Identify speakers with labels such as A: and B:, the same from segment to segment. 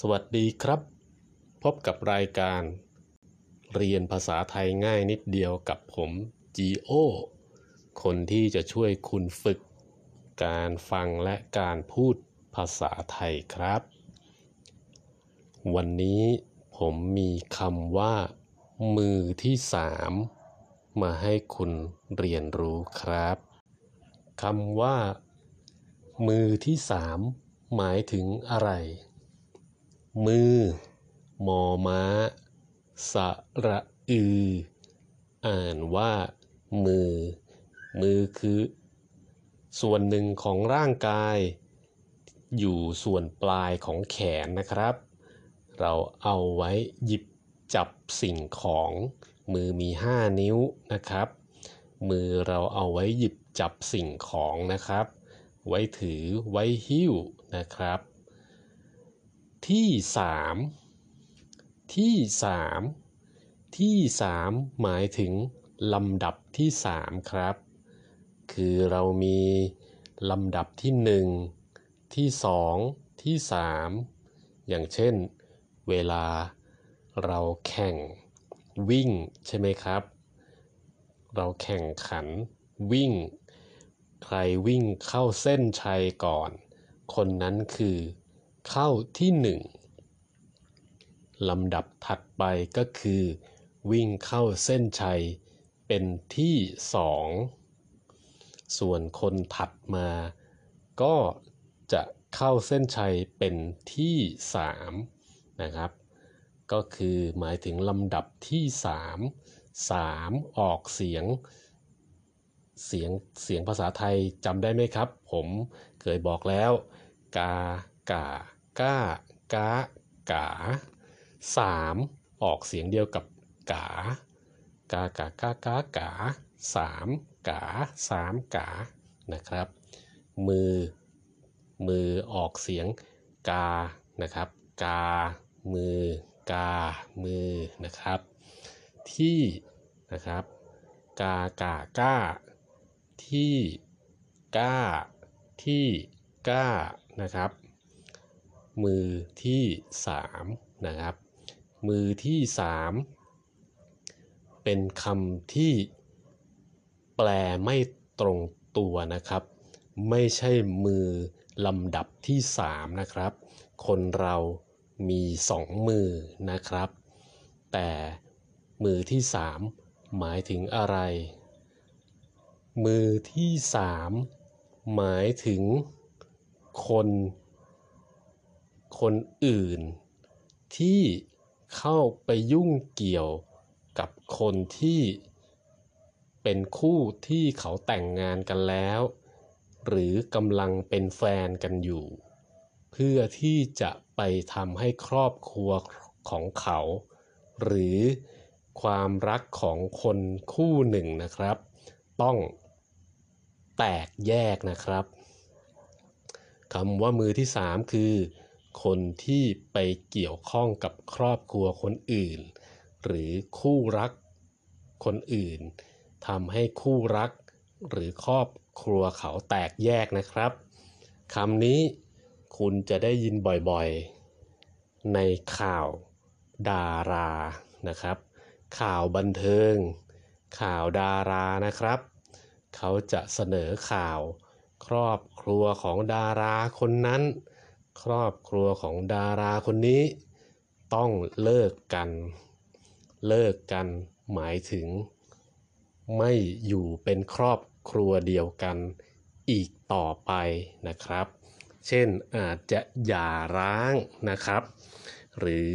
A: สวัสดีครับ พบกับรายการ เรียนภาษาไทยง่ายนิดเดียวกับผม G.O คนที่จะช่วยคุณฝึก การฟังและการพูดภาษาไทยครับ วันนี้ผมมีคำว่า มือที่สามมาให้คุณเรียนรู้ครับคำว่า มือที่สามหมายถึงอะไร มือ มอม้า สระอือ อ่านว่า มือ มือคือ ส่วนหนึ่งของร่างกาย อยู่ส่วนปลายของแขนนะครับ เราเอาไว้หยิบจับสิ่งของมือมีห้านิ้วนะครับ มือเราเอาไว้หยิบจับสิ่งของนะครับ ไว้ถือไว้หิ้วนะครับ ที่สามที่สามที่สามหมายถึงลำดับที่สามครับ คือเรามีลำดับที่หนึ่งที่สองที่สามอย่างเช่น เวลาเราแข่งวิ่งใช่ไหมครับ เราแข่งขันวิ่ง ใครวิ่งเข้าเส้นชัยก่อน คนนั้นคือเข้าที่หนึ่งลำดับถัดไปก็คือ วิ่งเข้าเส้นชัยเป็นที่สองส่วนคนถัดมา ก็จะเข้าเส้นชัยเป็นที่สามนะครับ ก็คือหมายถึงลำดับที่สามสามออกเสียง เสียงเสียงภาษาไทยจำได้ไหมครับ ผมเคยบอกแล้ว กากาก้ากากาสามออกเสียงเดียวกับกากากากากากาสามกาสามกานะครับ มือ มือออกเสียงกานะครับ กา มือ กา มือนะครับ ที่นะครับ กากาก้า ที่ก้าที่ก้านะครับ มือที่สามนะครับ มือที่สามเป็นคำที่แปลไม่ตรงตัวนะครับ ไม่ใช่มือลำดับที่สามนะครับ คนเรามีสองมือนะครับ แต่มือที่สามหมายถึงอะไร มือที่สามหมายถึงคน คนอื่น ที่เข้าไปยุ่งเกี่ยวกับคนที่เป็นคู่ที่เขาแต่งงานกันแล้ว หรือกำลังเป็นแฟนกันอยู่ เพื่อที่จะไปทำให้ครอบครัวของเขา หรือความรักของคนคู่หนึ่งนะครับ ต้องแตกแยกนะครับคำว่ามือที่สามคือ คนที่ไปเกี่ยวข้องกับครอบครัวคนอื่น หรือคู่รักคนอื่นทำให้คู่รักหรือครอบครัวเขาแตกแยกนะครับคำนี้คุณจะได้ยินบ่อยๆ ในข่าวดารานะครับ ข่าวบันเทิง ข่าวดารานะครับ เขาจะเสนอข่าว ครอบครัวของดาราคนนั้น ครอบครัวของดาราคนนี้ ต้องเลิกกัน เลิกกันหมายถึง ไม่อยู่เป็นครอบครัวเดียวกันอีกต่อไปนะครับ เช่นอาจจะหย่าร้างนะครับ หรือ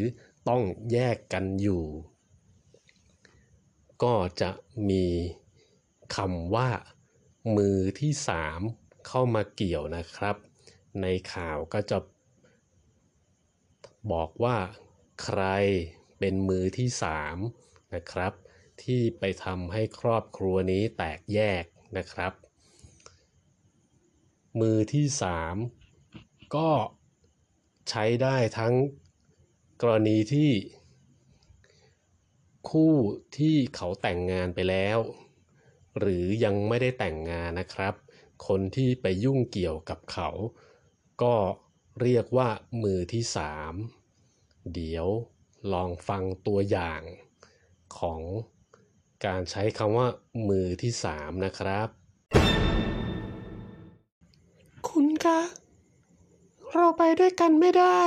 A: ต้องแยกกันอยู่ ก็จะมีคำว่ามือที่สามเข้ามาเกี่ยวนะครับ ในข่าวก็จะบอกว่าใครเป็นมือที่สามนะครับ ที่ไปทำให้ครอบครัวนี้แตกแยกนะครับ มือที่สามก็ใช้ได้ทั้งกรณีที่ คู่ที่เขาแต่งงานไปแล้ว หรือยังไม่ได้แต่งงานนะครับ คนที่ไปยุ่งเกี่ยวกับเขา ก็เรียกว่ามือที่สามเดี๋ยวลองฟังตัวอย่างของการใช้คำว่า มือที่สามนะครับ
B: คุณคะเราไปด้วยกันไม่ได้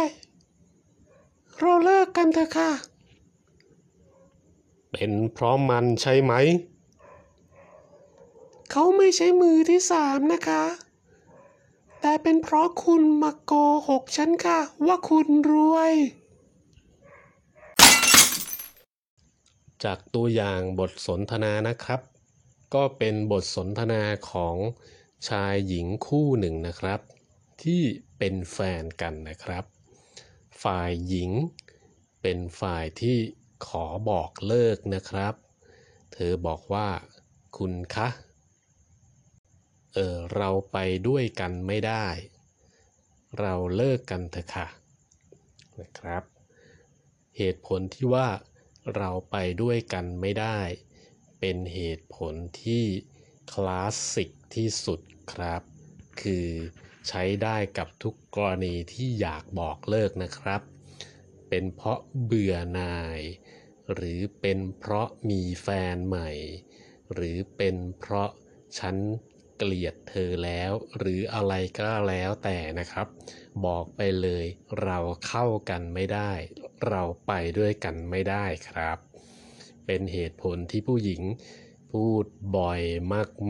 B: เราเลิกกันเถอะค่ะ
A: เป็นเพราะมันใช่ไหม
B: เขาไม่ใช่มือที่สามนะคะ แต่เป็นเพราะคุณมาโกหกฉันค่ะ ว่าคุณรวย
A: จากตัวอย่างบทสนทนานะครับ ก็เป็นบทสนทนาของชายหญิงคู่หนึ่งนะครับ ที่เป็นแฟนกันนะครับ ฝ่ายหญิงเป็นฝ่ายที่ ขอบอกเลิกนะครับ เธอบอกว่า คุณคะ เออ เราไปด้วยกันไม่ได้ เราเลิกกันเถอะค่ะ นะครับ เหตุผลที่ว่าเราไปด้วยกันไม่ได้ เป็นเหตุผลที่คลาสสิกที่สุดครับ คือใช้ได้กับทุกกรณีที่อยากบอกเลิกนะครับ เป็นเพราะเบื่อหน่าย หรือเป็นเพราะมีแฟนใหม่ หรือเป็นเพราะฉันเกลียดเธอแล้ว หรืออะไรก็แล้วแต่นะครับ บอกไปเลยเราเข้ากันไม่ได้ เราไปด้วยกันไม่ได้ครับ เป็นเหตุผลที่ผู้หญิงพูดบ่อย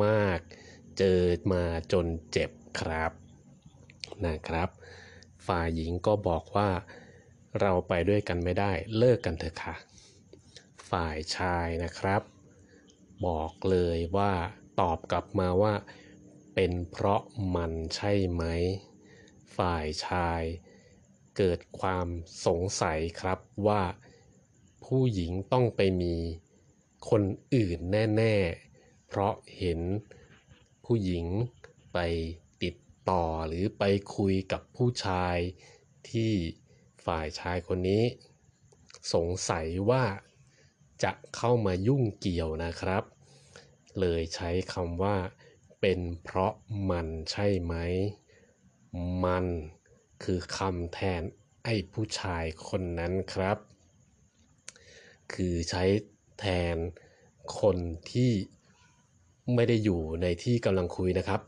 A: มากๆ เจอมาจนเจ็บครับนะครับ ฝ่ายหญิงก็บอกว่า เราไปด้วยกันไม่ได้เลิกกันเถอะค่ะ ฝ่ายชายนะครับ บอกเลยว่าตอบกลับมาว่า เป็นเพราะมันใช่ไหม ฝ่ายชายเกิดความสงสัยครับว่า ผู้หญิงต้องไปมีคนอื่นแน่ ๆ เพราะเห็นผู้หญิงไปติดต่อหรือไปคุยกับผู้ชายที่ ฝ่ายชายคนนี้ สงสัยว่าจะเข้ามายุ่งเกี่ยวนะครับ เลยใช้คำว่า เป็นเพราะมันใช่ไหม มันคือคำแทนไอ้ผู้ชายคนนั้นครับ คือใช้แทนคนที่ไม่ได้อยู่ในที่กำลังคุยนะครับ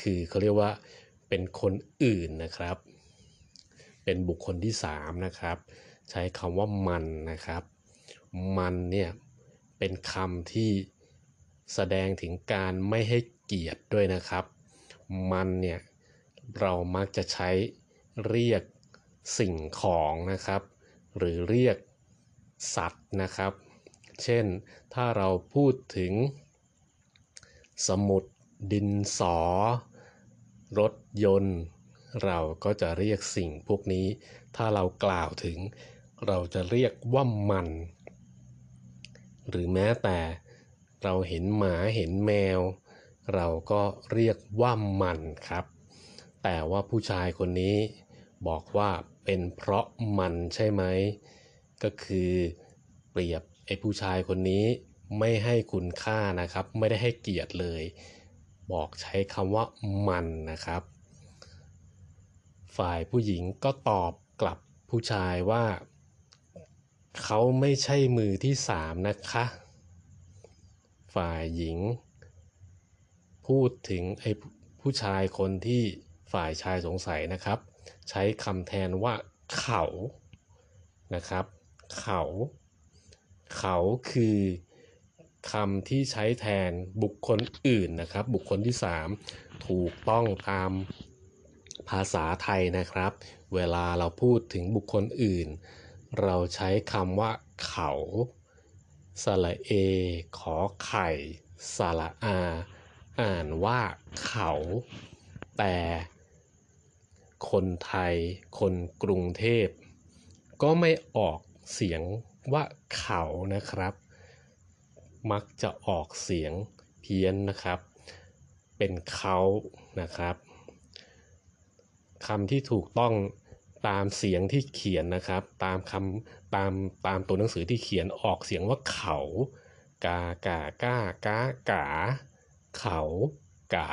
A: คือเขาเรียกว่าเป็นคนอื่นนะครับ เป็นบุคคลที่สามนะครับ ใช้คำว่ามันนะครับ มันเนี่ยเป็นคำที่แสดงถึงการไม่ให้เกียรติด้วยนะครับ มันเนี่ยเรามักจะใช้เรียกสิ่งของนะครับ หรือเรียกสัตว์นะครับ เช่นถ้าเราพูดถึง สมุดดินสอ รถยนต์ เราก็จะเรียกสิ่งพวกนี้ ถ้าเรากล่าวถึง เราจะเรียกว่ามัน หรือแม้แต่เราเห็นหมาเห็นแมว เราก็เรียกว่ามันครับ แต่ว่าผู้ชายคนนี้บอกว่าเป็นเพราะมันใช่ไหม ก็คือเปรียบไอ้ผู้ชายคนนี้ไม่ให้คุณค่านะครับ ไม่ได้ให้เกียรติเลย บอกใช้คำว่ามันนะครับ ฝ่ายผู้หญิงก็ตอบกลับผู้ชายว่า เขาไม่ใช่มือที่สามนะคะ ฝ่ายหญิง พูดถึงไอ้ผู้ชายคนที่ฝ่ายชายสงสัยนะครับ ใช้คำแทนว่าเขานะครับ เขา เขาคือคำที่ใช้แทนบุคคลอื่นนะครับ บุคคลที่ 3 ถูกต้องตาม ภาษาไทยนะครับ เวลาเราพูดถึงบุคคลอื่น เราใช้คำว่า เขาสระเอ ขอไข่สระอา อ่านว่าเขา แต่ คนไทย คนกรุงเทพ ก็ไม่ออกเสียงว่าเขานะครับ มักจะออกเสียงเพี้ยนนะครับ เป็นเขานะครับ คำที่ถูกต้องตามเสียงที่เขียนนะครับ ตามคำตามตามตัวหนังสือที่เขียนออกเสียงว่าเขา กากากากากา เขา กา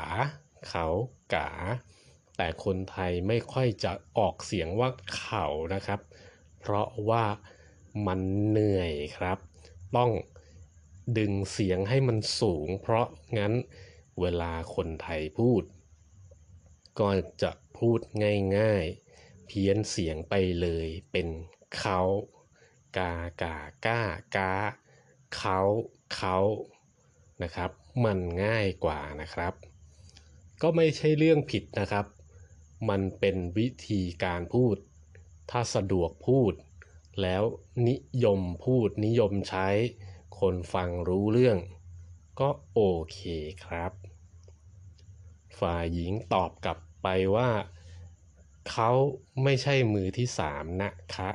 A: เขากา แต่คนไทยไม่ค่อยจะออกเสียงว่าเขานะครับ เพราะว่ามันเหนื่อยครับ ต้องดึงเสียงให้มันสูง เพราะงั้นเวลาคนไทยพูด ก็จะ พูดง่ายๆ เพี้ยนเสียงไปเลยเป็นเขากากาก้ากาเขาเขานะครับ มันง่ายกว่านะครับ ก็ไม่ใช่เรื่องผิดนะครับ มันเป็นวิธีการพูด ถ้าสะดวกพูด แล้วนิยมพูดนิยมใช้ คนฟังรู้เรื่อง ก็โอเคครับ ฝ่ายหญิงตอบกลับ ไปว่าเขาไม่ใช่มือที่สามนะคะ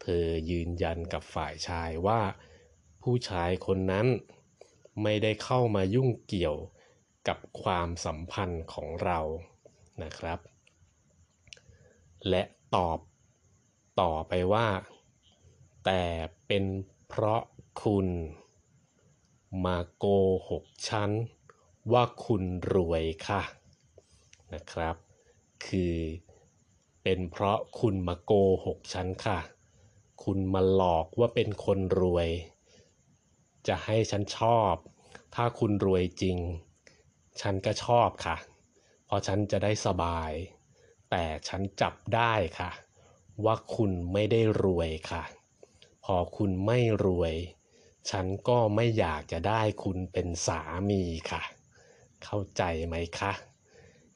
A: เธอยืนยันกับฝ่ายชายว่า ผู้ชายคนนั้นไม่ได้เข้ามายุ่งเกี่ยวกับความสัมพันธ์ของเรานะครับ และตอบต่อไปว่า แต่เป็นเพราะคุณมาโกหกฉันว่าคุณรวยค่ะ นะครับ คือเป็นเพราะคุณมาโกหกฉันค่ะ คุณมาหลอกว่าเป็นคนรวย จะให้ฉันชอบ ถ้าคุณรวยจริง ฉันก็ชอบค่ะ เพราะฉันจะได้สบาย แต่ฉันจับได้ค่ะ ว่าคุณไม่ได้รวยค่ะ พอคุณไม่รวย ฉันก็ไม่อยากจะได้คุณเป็นสามีค่ะ เข้าใจไหมคะ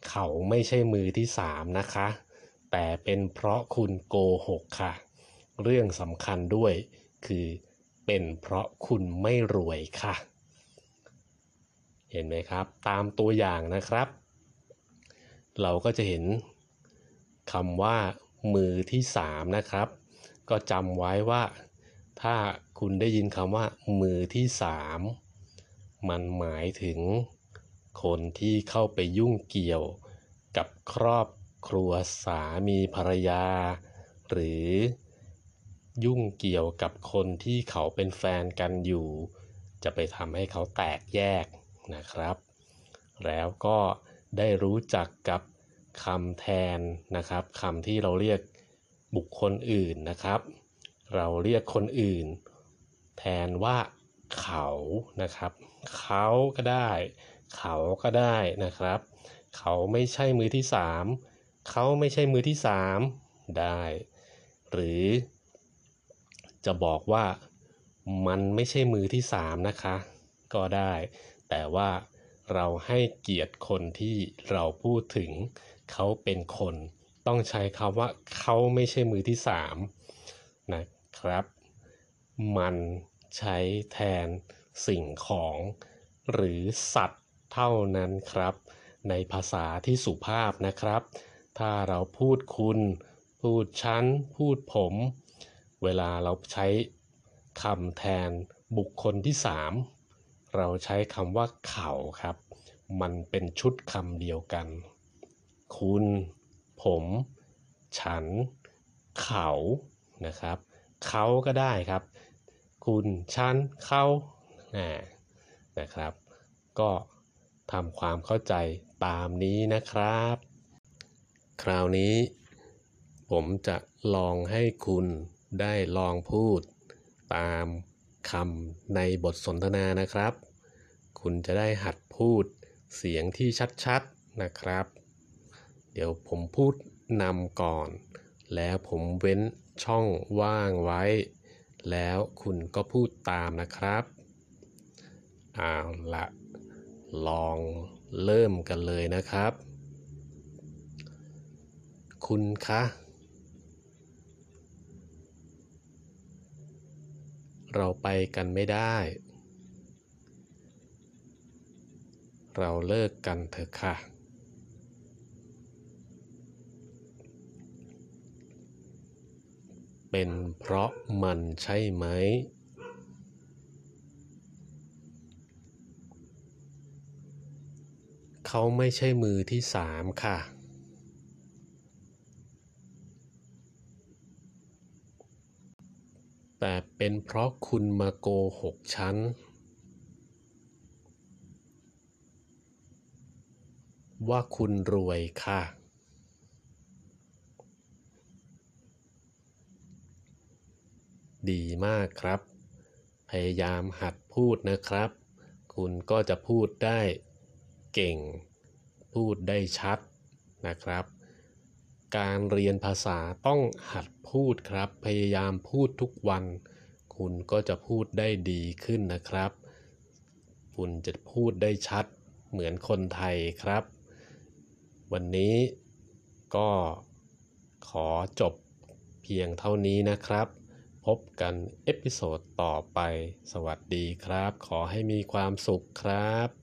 A: เขาไม่ใช่มือที่สามนะคะ แต่เป็นเพราะคุณโกหกค่ะ เรื่องสำคัญด้วยคือเป็นเพราะคุณไม่รวยค่ะ เห็นไหมครับ ตามตัวอย่างนะครับ เราก็จะเห็นคำว่ามือที่สามนะครับ ก็จำไว้ว่า ถ้าคุณได้ยินคำว่ามือที่สามมันหมายถึง คนที่เข้าไปยุ่งเกี่ยวกับครอบครัวสามีภรรยา หรือยุ่งเกี่ยวกับคนที่เขาเป็นแฟนกันอยู่ จะไปทำให้เขาแตกแยกนะครับ แล้วก็ได้รู้จักกับคำแทนนะครับคำที่เราเรียกบุคคลอื่นนะครับ เราเรียกคนอื่น แทนว่าเขานะครับ เขาก็ได้ เขาก็ได้นะครับ เขาไม่ใช่มือที่สามเขาไม่ใช่มือที่สามได้ หรือจะบอกว่ามันไม่ใช่มือที่สามนะคะ ก็ได้ แต่ว่าเราให้เกียรติคนที่เราพูดถึง เขาเป็นคน ต้องใช้คำว่าเขาไม่ใช่มือที่สามนะครับ มันใช้แทนสิ่งของหรือสัตว์ เท่านั้นครับ ในภาษาที่สุภาพนะครับ ถ้าเราพูดคุณ พูดฉันพูดผม เวลาเราใช้คำแทนบุคคลที่สามเราใช้คำว่าเขาครับ มันเป็นชุดคำเดียวกัน คุณ ผม ฉัน เขานะครับ เขาก็ได้ครับ คุณ ฉัน เขานะครับ ก็ ทำความเข้าใจตามนี้นะครับ คราวนี้ ผมจะลองให้คุณได้ลองพูด ตามคำในบทสนทนานะครับ คุณจะได้หัดพูดเสียงที่ชัดๆนะครับ เดี๋ยวผมพูดนำก่อน แล้วผมเว้นช่องว่างไว้ แล้วคุณก็พูดตามนะครับ เอาละ ลองเริ่มกันเลยนะครับ คุณคะ เราไปกันไม่ได้ เราเลิกกันเถอะค่ะ เป็นเพราะมันใช่ไหม เขาไม่ใช่มือที่สามค่ะ แต่เป็นเพราะคุณมาโกหกฉัน ว่าคุณรวยค่ะดีมากครับ พยายามหัดพูดนะครับ คุณก็จะพูดได้ เก่ง พูดได้ชัดนะครับ การเรียนภาษาต้องหัดพูดครับ พยายามพูดทุกวัน คุณก็จะพูดได้ดีขึ้นนะครับ คุณจะพูดได้ชัดเหมือนคนไทยครับ วันนี้ก็ขอจบเพียงเท่านี้นะครับ พบกัน episode ต่อไป สวัสดีครับ ขอให้มีความสุขครับ